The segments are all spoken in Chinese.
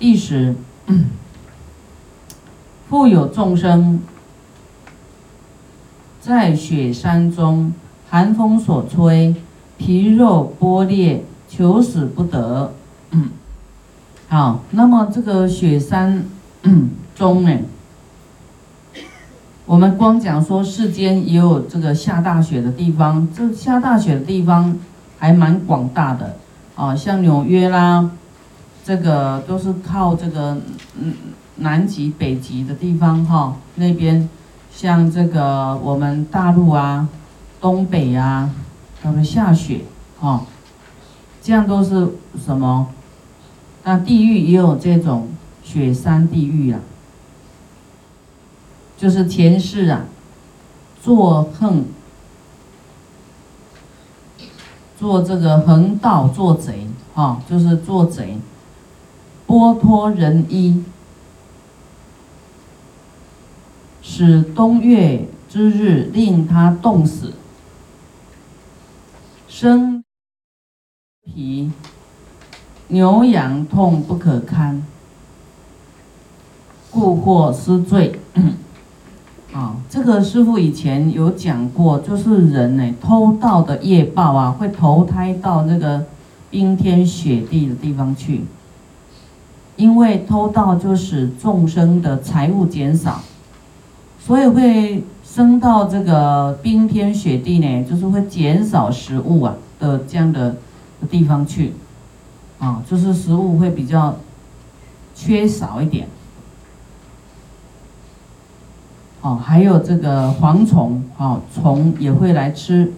第十，富有众生在雪山中，寒风所吹，皮肉剥裂，求死不得。好，那么这个雪山中呢，我们光讲说世间也有这个下大雪的地方，这下大雪的地方还蛮广大的啊，像纽约啦。这个都是靠这个嗯南极、北极的地方哈，那边像这个我们大陆啊、东北啊，他们下雪哈，这样都是什么？那地狱也有这种雪山地狱啊，就是前世啊，做横、做这个横道、做贼哈，就是做贼。剥脱人衣，使冬月之日令他冻死，生皮牛羊痛不可堪，故获失罪。啊，这个师傅以前有讲过，就是人呢偷盗的业报啊，会投胎到那个冰天雪地的地方去。因为偷盗就使众生的财物减少，所以会升到这个冰天雪地呢，就是会减少食物啊的这样的地方去，啊，就是食物会比较缺少一点。哦，还有这个蝗虫，哦，虫也会来吃，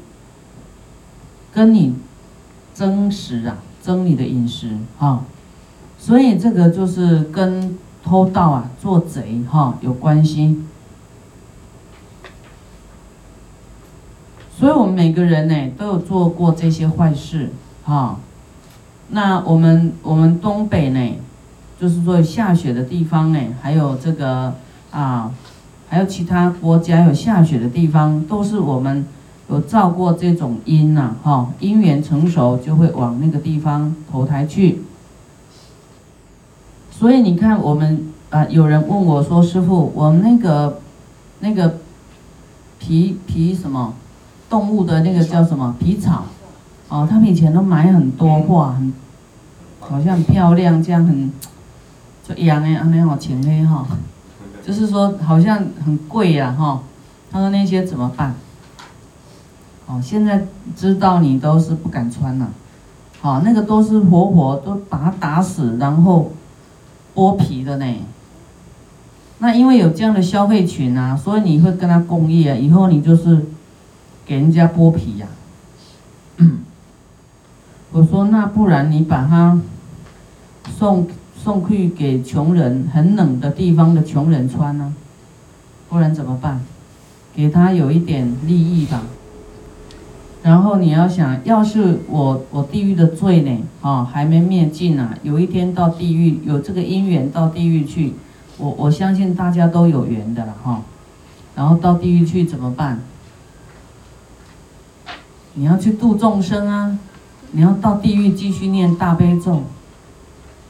跟你争食啊，争你的饮食，啊。所以这个就是跟偷盗啊、做贼哈有关系。所以我们每个人呢都有做过这些坏事哈。那我们我们东北呢，就是说下雪的地方呢，还有这个啊，还有其他国家有下雪的地方，都是我们有造过这种因呐哈，因缘成熟就会往那个地方投胎去。所以你看，我们啊，有人问我说：“师傅，我们那个那个皮皮什么动物的那个叫什么皮草？哦，他们以前都买很多画，很好像很漂亮，这样很就养的，安尼好浅黑哈，就是说好像很贵呀哈。他说那些怎么办？哦，现在知道你都是不敢穿了，好，那个都是活活都把它打死，然后。剥皮的呢？那因为有这样的消费群啊，所以你会跟他共业，以后你就是给人家剥皮呀。我说那不然你把它送送去给穷人，很冷的地方的穷人穿呢？不然怎么办？给他有一点利益吧。然后你要想，要是我我地狱的罪呢，啊，还没灭尽啊，有一天到地狱有这个因缘到地狱去，我我相信大家都有缘的了哈。然后到地狱去怎么办？你要去度众生啊，你要到地狱继续念大悲咒，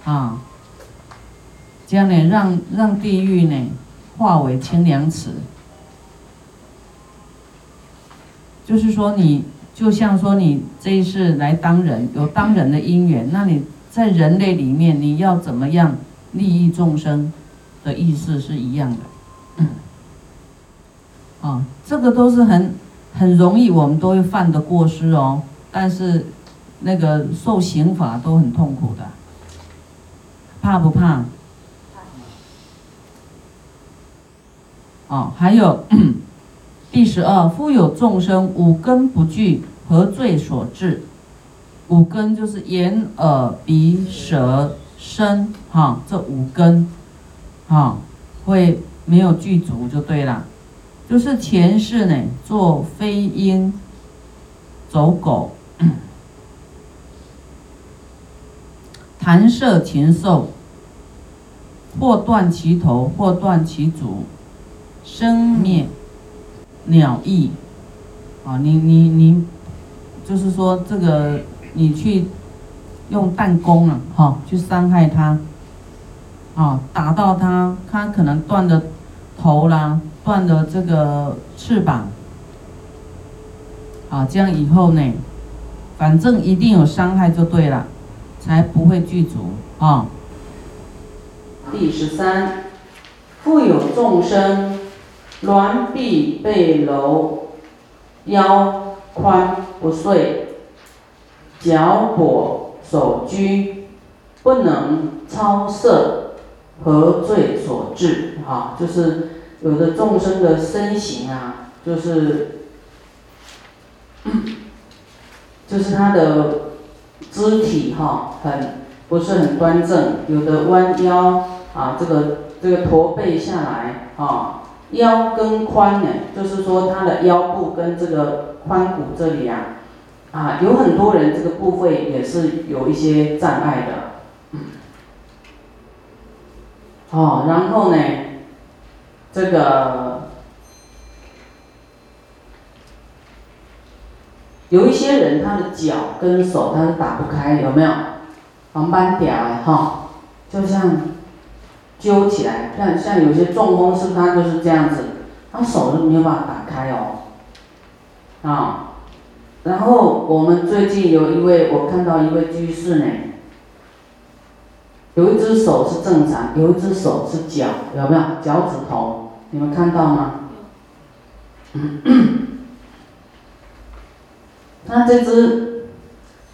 啊，这样呢，让让地狱呢化为清凉池，就是说你。就像说你这一世来当人，有当人的因缘，那你在人类里面，你要怎么样利益众生的意思是一样的。啊，这个都是很很容易，我们都会犯的过失哦。但是那个受刑罚都很痛苦的，怕不怕？哦，还有。第十二，夫有众生五根不具，何罪所致？五根就是眼、耳、鼻、舌、身，哈，这五根，哈，会没有具足就对了。就是前世呢，做飞鹰、走狗，弹射禽兽，或断其头，或断其足，生灭。鸟翼，啊，你你你，就是说这个你去用弹弓啊，哈，去伤害它，啊，打到它，它可能断的头啦，断的这个翅膀，啊，这样以后呢，反正一定有伤害就对了，才不会具足啊。第十三，富有众生，挛臂背柔，腰宽不遂，脚跛手拘，不能超色，何罪所致？啊，就是有的众生的身形啊，就是，就是他的肢体哈，很不是很端正，有的弯腰。啊，这个这个驼背下来啊，腰跟髋呢，就是说他的腰部跟这个髋骨这里啊，啊，有很多人这个部位也是有一些障碍的。哦，然后呢，这个有一些人他的脚跟手他是打不开，有没有？黄斑点哈，就像。揪起来，像像有些中风是他就是这样子，他手都没有办法打开哦，啊，然后我们最近有一位，我看到一位居士呢，有一只手是正常，有一只手是脚，有没有脚趾头？你们看到吗？那这只，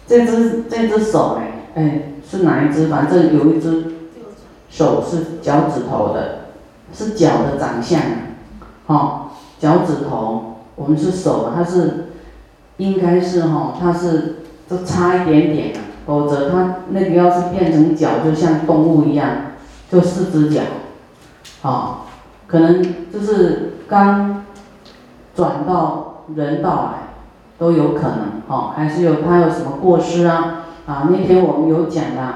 这只这只手呢哎是哪一只？反正有一只。手是脚趾头的，是脚的长相，哈，脚趾头，我们是手，它是，应该是哈，它是就差一点点，否则它那个要是变成脚，就像动物一样，就四只脚，好，可能就是刚转到人道来，都有可能，哈，还是有它有什么过失啊？啊，那天我们有讲的。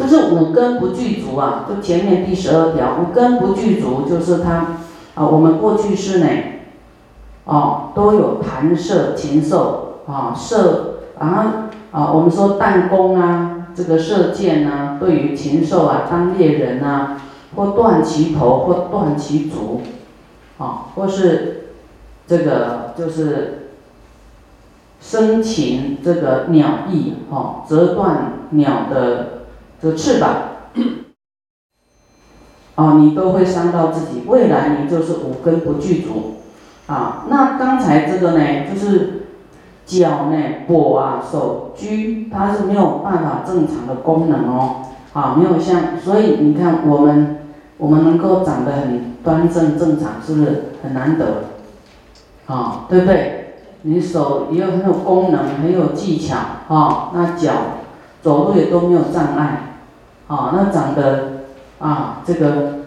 就是五根不具足啊，就前面第十二条，五根不具足就是他啊，我们过去式呢，哦，都有弹射禽兽啊，射啊啊，我们说弹弓啊，这个射箭啊，对于禽兽啊，当猎人啊，或断其头或断其足，啊，或是这个就是生擒这个鸟翼，哈，折断鸟的。这翅膀，啊，你都会伤到自己，未来你就是五根不具足，啊，那刚才这个呢，就是脚呢跛啊，手拘，它是没有办法正常的功能哦，啊，没有像，所以你看我们，我们能够长得很端正正常，是不是很难得？啊，对不对？你手也有很有功能，很有技巧，啊，那脚走路也都没有障碍。啊，那长得啊，这个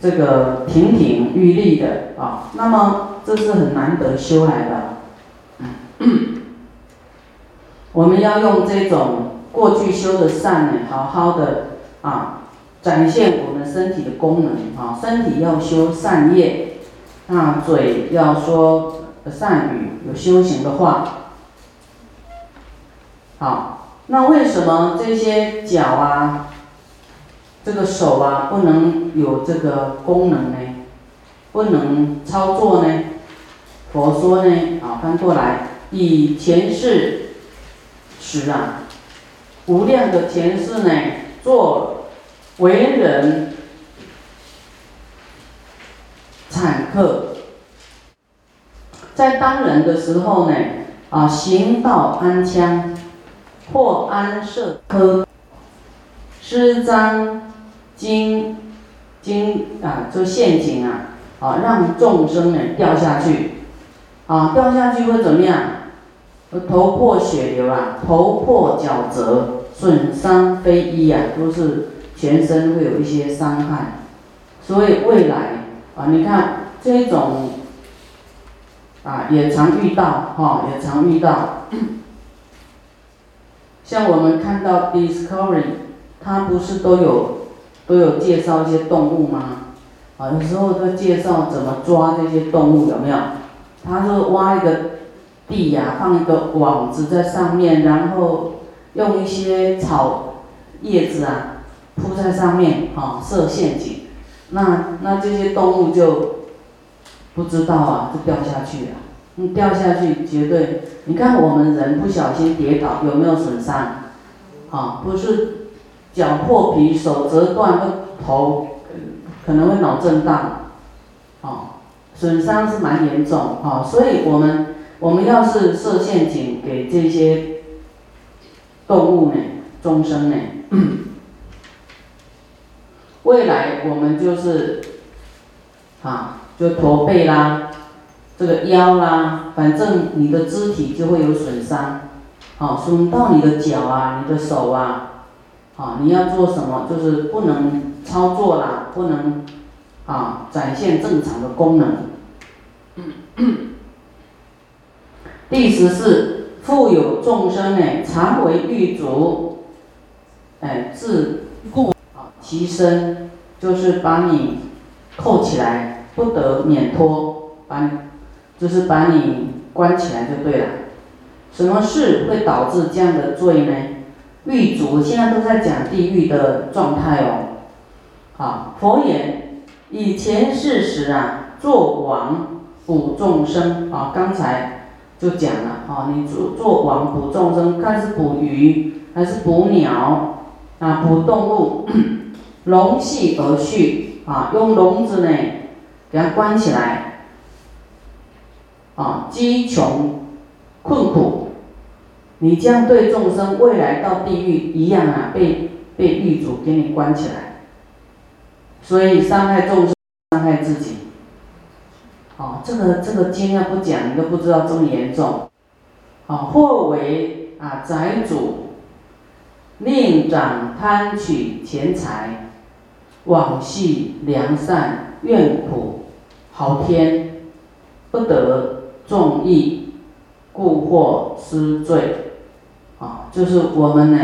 这个亭亭玉立的啊，那么这是很难得修来的。我们要用这种过去修的善呢，好好的啊，展现我们身体的功能啊，身体要修善业，那嘴要说善语，有修行的话，好。那为什么这些脚啊，这个手啊不能有这个功能呢？不能操作呢？佛说呢，啊，翻过来，以前世时啊，无量的前世呢，做为人产客，在当人的时候呢，啊，行道安腔。破安设科施张金金啊，这陷阱啊，啊，让众生呢掉下去，啊，掉下去会怎么样？头破血流啊，头破脚折，损伤非一啊，都是全身会有一些伤害。所以未来啊，你看这种啊，也常遇到哈，也常遇到。像我们看到 Discovery，它不是都有都有介绍一些动物吗？啊，有时候都介绍怎么抓这些动物，有没有？他说挖一个地呀，放一个网子在上面，然后用一些草叶子啊铺在上面，哈，设陷阱，那那这些动物就不知道啊，就掉下去了。你掉下去绝对，你看我们人不小心跌倒有没有损伤？啊，不是脚破皮、手折断、头可能会脑震荡，啊，损伤是蛮严重，啊，所以我们我们要是设陷阱给这些动物呢、众生呢，未来我们就是啊，就驼背啦。这个腰啦，反正你的肢体就会有损伤，好损到你的脚啊，你的手啊，啊，你要做什么就是不能操作啦，不能啊展现正常的功能。第十四，富有众生呢，常为狱卒，哎，自故啊，其身就是把你扣起来，不得免脱，把你。就是把你关起来就对了。什么事会导致这样的罪呢？狱卒现在都在讲地狱的状态哦。好，佛言：以前世时啊，做王捕众生啊，刚才就讲了啊，你做做王捕众生，看是捕鱼还是捕鸟啊？捕动物，笼系而序啊，用笼子呢给它关起来。饥穷困苦，你这样对众生未来到地狱一样啊，被被狱主给你关起来，所以伤害众生，伤害自己。哦，这个这个经要不讲，你都不知道这么严重。啊，或为啊宅主，令长贪取钱财，往昔良善，怨苦豪天，不得。众义，故获失罪，啊，就是我们呢，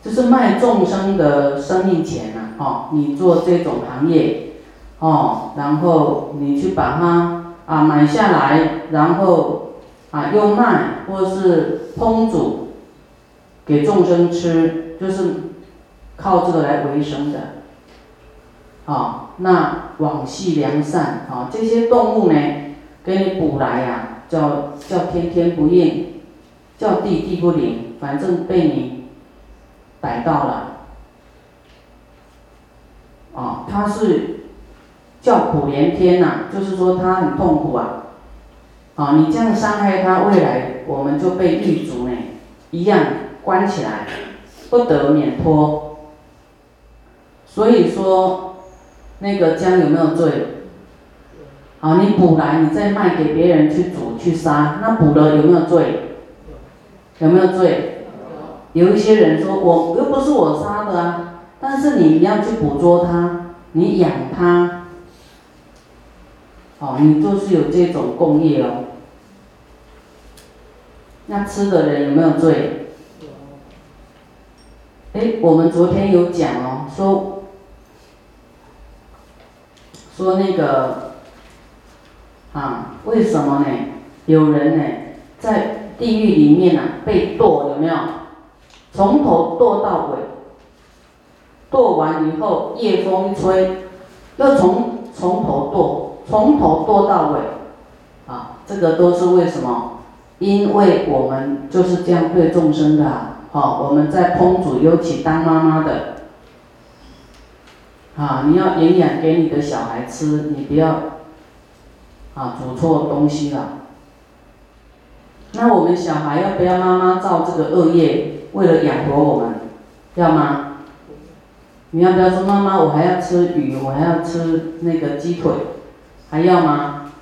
就是卖众生的生命钱呐，哦，你做这种行业，哦，然后你去把它啊买下来，然后啊又卖，或是烹煮给众生吃，就是靠这个来为生的。啊，那往昔良善啊，这些动物呢，给你捕来呀，叫叫天天不应，叫地地不灵，反正被你逮到了。啊，他是叫苦连天呐，就是说他很痛苦啊。啊，你这样伤害他，未来我们就被狱卒呢一样关起来，不得免脱。所以说。那个姜有没有罪？好，你捕来，你再卖给别人去煮去杀，那捕了有没有罪？有没有罪？有一些人说，我又不是我杀的啊，但是你要去捕捉它，你养它，哦，你就是有这种共业哦。那吃的人有没有罪？哎，我们昨天有讲哦，说。说那个啊，为什么呢？有人呢在地狱里面呢被剁，有没有？从头剁到尾，剁完以后夜风一吹，又从从头剁，从头剁到尾，啊，这个都是为什么？因为我们就是这样对众生的啊，好，我们在烹煮，尤其当妈妈的。啊，你要营养给你的小孩吃，你不要啊煮错东西了。那我们小孩要不要妈妈造这个恶业，为了养活我们，要吗？你要不要说妈妈，我还要吃鱼，我还要吃那个鸡腿，还要吗？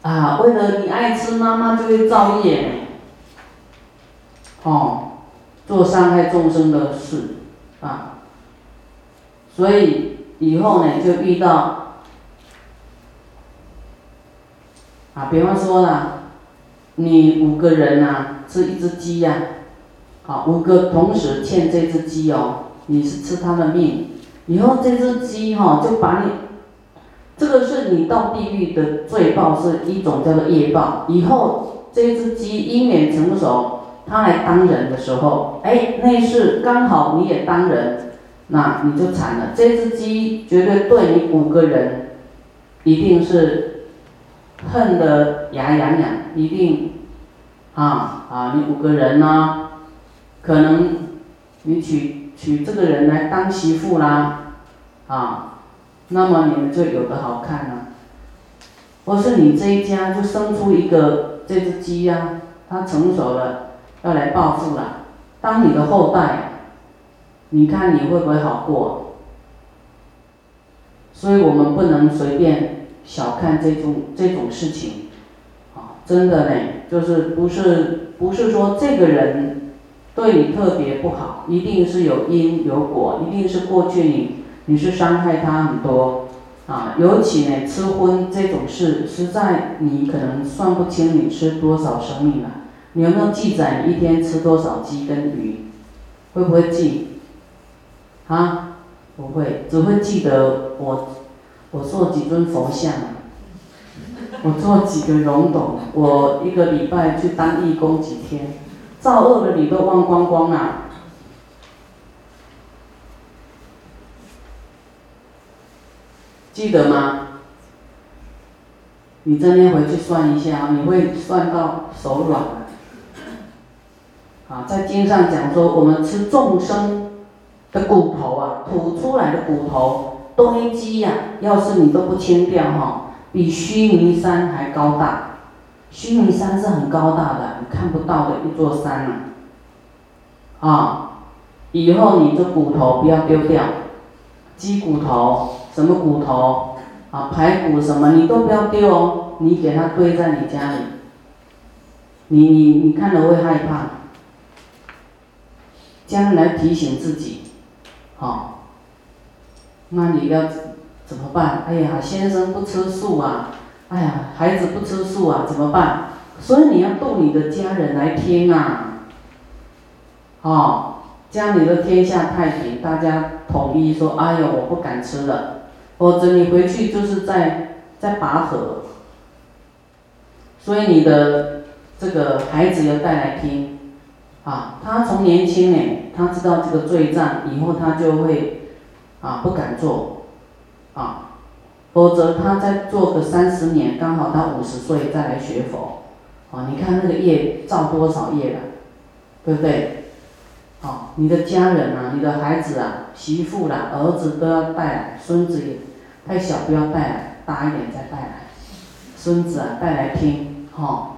啊，为了你爱吃，妈妈就会造业，哦，做伤害众生的事，啊。所以以后呢，就遇到啊，比方说啦，你五个人呐吃一只鸡呀，好，五个同时欠这只鸡哦，你是吃它的命，以后这只鸡哈就把你这个是你到地狱的罪报，是一种叫做业报。以后这只鸡因缘成熟，它来当人的时候，哎，那是刚好你也当人，那你就惨了。这只鸡绝对对你五个人，一定是恨得牙痒痒，一定啊啊，你五个人呢，可能你娶娶这个人来当媳妇啦，啊。那么你们就有的好看了，或是你这一家就生出一个这只鸡呀，它成熟了，要来报复了，当你的后代，你看你会不会好过？所以我们不能随便小看这种这种事情，啊，真的呢，就是不是不是说这个人对你特别不好，一定是有因有果，一定是过去你。你是伤害他很多，啊，尤其呢，吃荤这种事，实在你可能算不清你吃多少生命了。你有没有记载你一天吃多少鸡跟鱼？会不会记？啊，不会，只会记得我，我做几尊佛像，我做几个溶洞，我一个礼拜去当义工几天，造恶的你都忘光光了。记得吗？你今天回去算一下，你会算到手软啊，在经上讲说，我们吃众生的骨头啊，吐出来的骨头堆积呀，要是你都不清掉哈，比须弥山还高大。须弥山是很高大的，你看不到的一座山啊。啊，以后你这骨头不要丢掉，鸡骨头。什么骨头啊，排骨什么，你都不要丢哦，你给它堆在你家里。你你你看了会害怕，将来提醒自己，好，那你要怎么办？哎呀，先生不吃素啊，哎呀，孩子不吃素啊，怎么办？所以你要逗你的家人来听啊，好，将你的天下太平，大家统一说，哎呦，我不敢吃了。否则你回去就是在在拔河，所以你的这个孩子要带来听，啊，他从年轻呢，他知道这个罪障，以后他就会啊不敢做，啊，否则他再做个三十年，刚好他五十岁再来学佛，啊，你看那个业造多少业了，对不对？哦，你的家人啊，你的孩子啊，媳妇啦，儿子都要带来，孙子也太小不要带来，大一点再带来，孙子啊带来听，哈。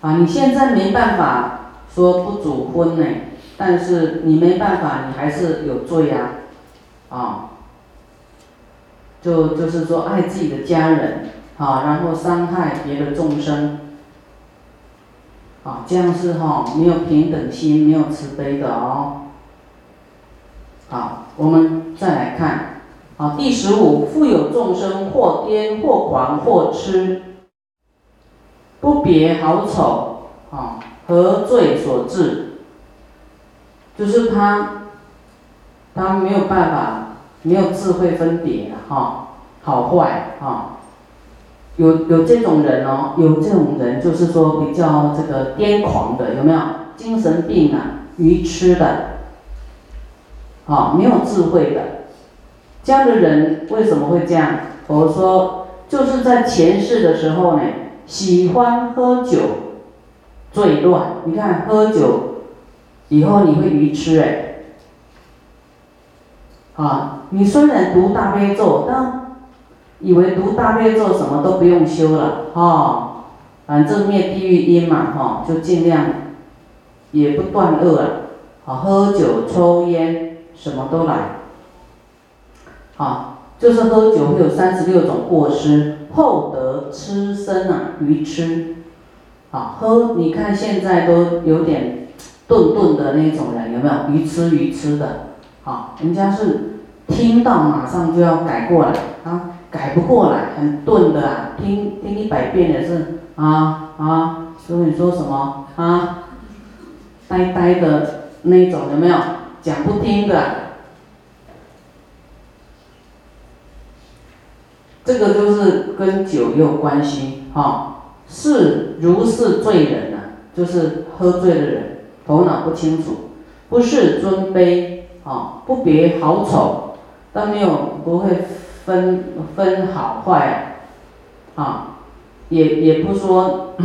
啊，你现在没办法说不主婚呢，但是你没办法，你还是有罪呀，啊，就就是说爱自己的家人，啊，然后伤害别的众生。啊，这样是哈没有平等心，没有慈悲的哦。好，我们再来看，啊，第十五，富有众生或癫或狂或痴，不别好丑，啊，何罪所致？就是他，他没有办法，没有智慧分别哈，好坏哈。有有这种人哦，有这种人就是说比较这个癫狂的，有没有精神病啊、愚痴的，啊，没有智慧的，这样的人为什么会这样？我说就是在前世的时候呢，喜欢喝酒，醉乱。你看喝酒以后你会愚痴哎，啊，你虽然读大悲咒，但以为读大悲咒什么都不用修了，哈，反正灭地狱因嘛，哈，就尽量也不断恶了，啊，喝酒抽烟什么都来，啊，就是喝酒会有三十六种过失，厚德德痴身啊，鱼吃，啊，喝你看现在都有点顿顿的那种人有没有？鱼吃鱼吃的，好，人家是听到马上就要改过来啊。改不过来，很钝的啊！听听一百遍也是啊啊！说你说什么啊？呆呆的那种有没有？讲不听的。这个就是跟酒有关系哈。是如是罪人呐，就是喝醉的人，头脑不清楚，不是尊卑啊，不别好丑，但没有不会分分好坏啊，也也不说，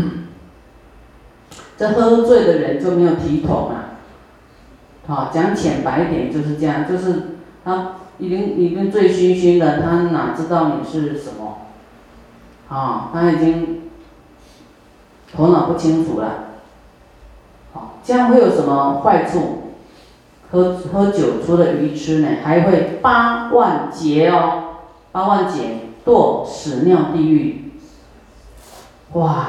这喝醉的人就没有体统啊，好讲浅白一点就是这样，就是他已经已经醉醺醺的，他哪知道你是什么，啊，他已经。头脑不清楚了，好，这样会有什么坏处？喝喝酒除了愚痴呢，还会八万劫哦，八万劫堕屎尿地狱，哇，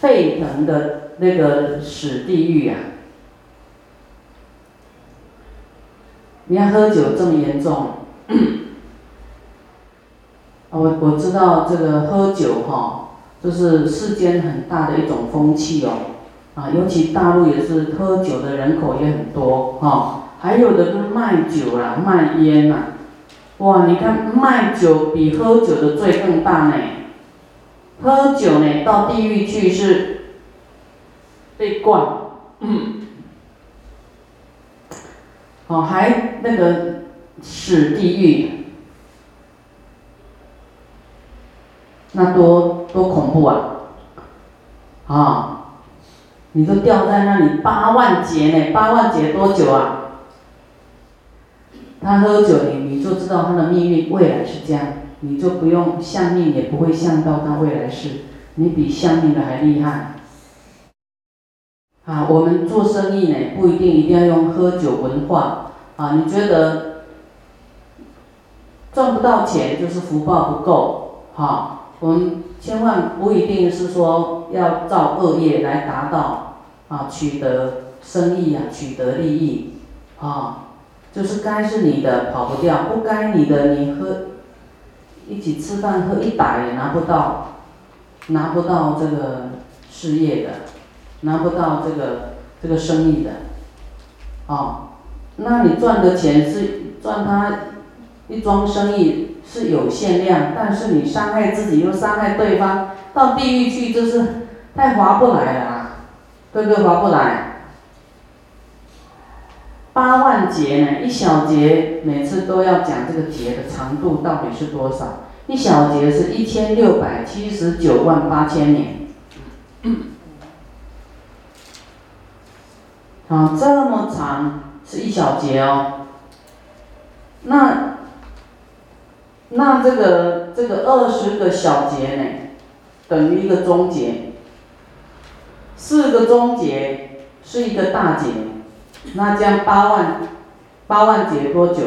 沸腾的那个屎地狱啊！你看喝酒这么严重，我我知道这个喝酒哈。这是世间很大的一种风气哦，啊，尤其大陆也是喝酒的人口也很多哈，还有的是卖酒啦、卖烟呐，哇，你看卖酒比喝酒的罪更大呢，喝酒呢到地狱去是被灌，嗯，哦，还那个死地狱。那多多恐怖啊！啊，你都掉在那里八万劫呢，八万劫多久啊？他喝酒，你你就知道他的命运未来是这样，你就不用相命，也不会相到他未来世，你比相命的还厉害。啊，我们做生意呢，不一定一定要用喝酒文化啊。你觉得赚不到钱就是福报不够，哈。我们千万不一定是说要造恶业来达到啊取得生意啊取得利益啊，就是该是你的跑不掉，不该你的你喝一起吃饭喝一打也拿不到，拿不到这个事业的，拿不到这个这个生意的，哦，那你赚的钱是赚他一桩生意。是有限量，但是你伤害自己又伤害对方，到地狱去就是太划不来了啊，对不对？划不来。八万劫呢，一小节每次都要讲这个节的长度到底是多少？一小节是一千六百七十九万八千年。啊，这么长是一小节哦，那。那这个这个二十个小节呢，等于一个中节，四个中节是一个大节，那这样八万八万节多久？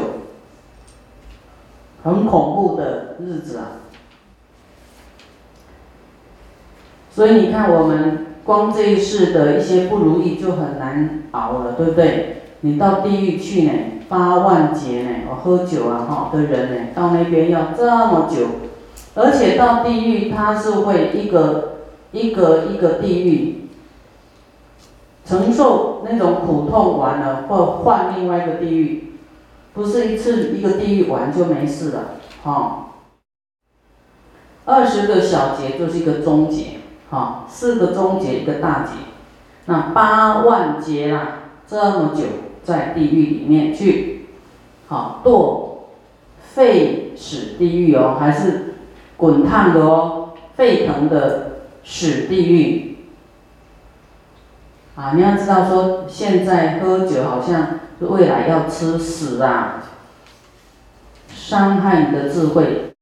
很恐怖的日子啊！所以你看，我们光这一世的一些不如意就很难熬了，对不对？你到地狱去呢？八万劫呢？我喝酒啊哈的人呢，到那边要这么久，而且到地狱他是会一个一个一个地狱承受那种苦痛完了，或换另外一个地狱，不是一次一个地狱完就没事了，哈。二十个小节就是一个终结好，四个中节一个大节，那八万劫啦，这么久。在地狱里面去，好堕沸屎地狱哦，还是滚烫的哦，沸腾的屎地狱。啊，你要知道说，现在喝酒好像未来要吃屎啊，伤害你的智慧。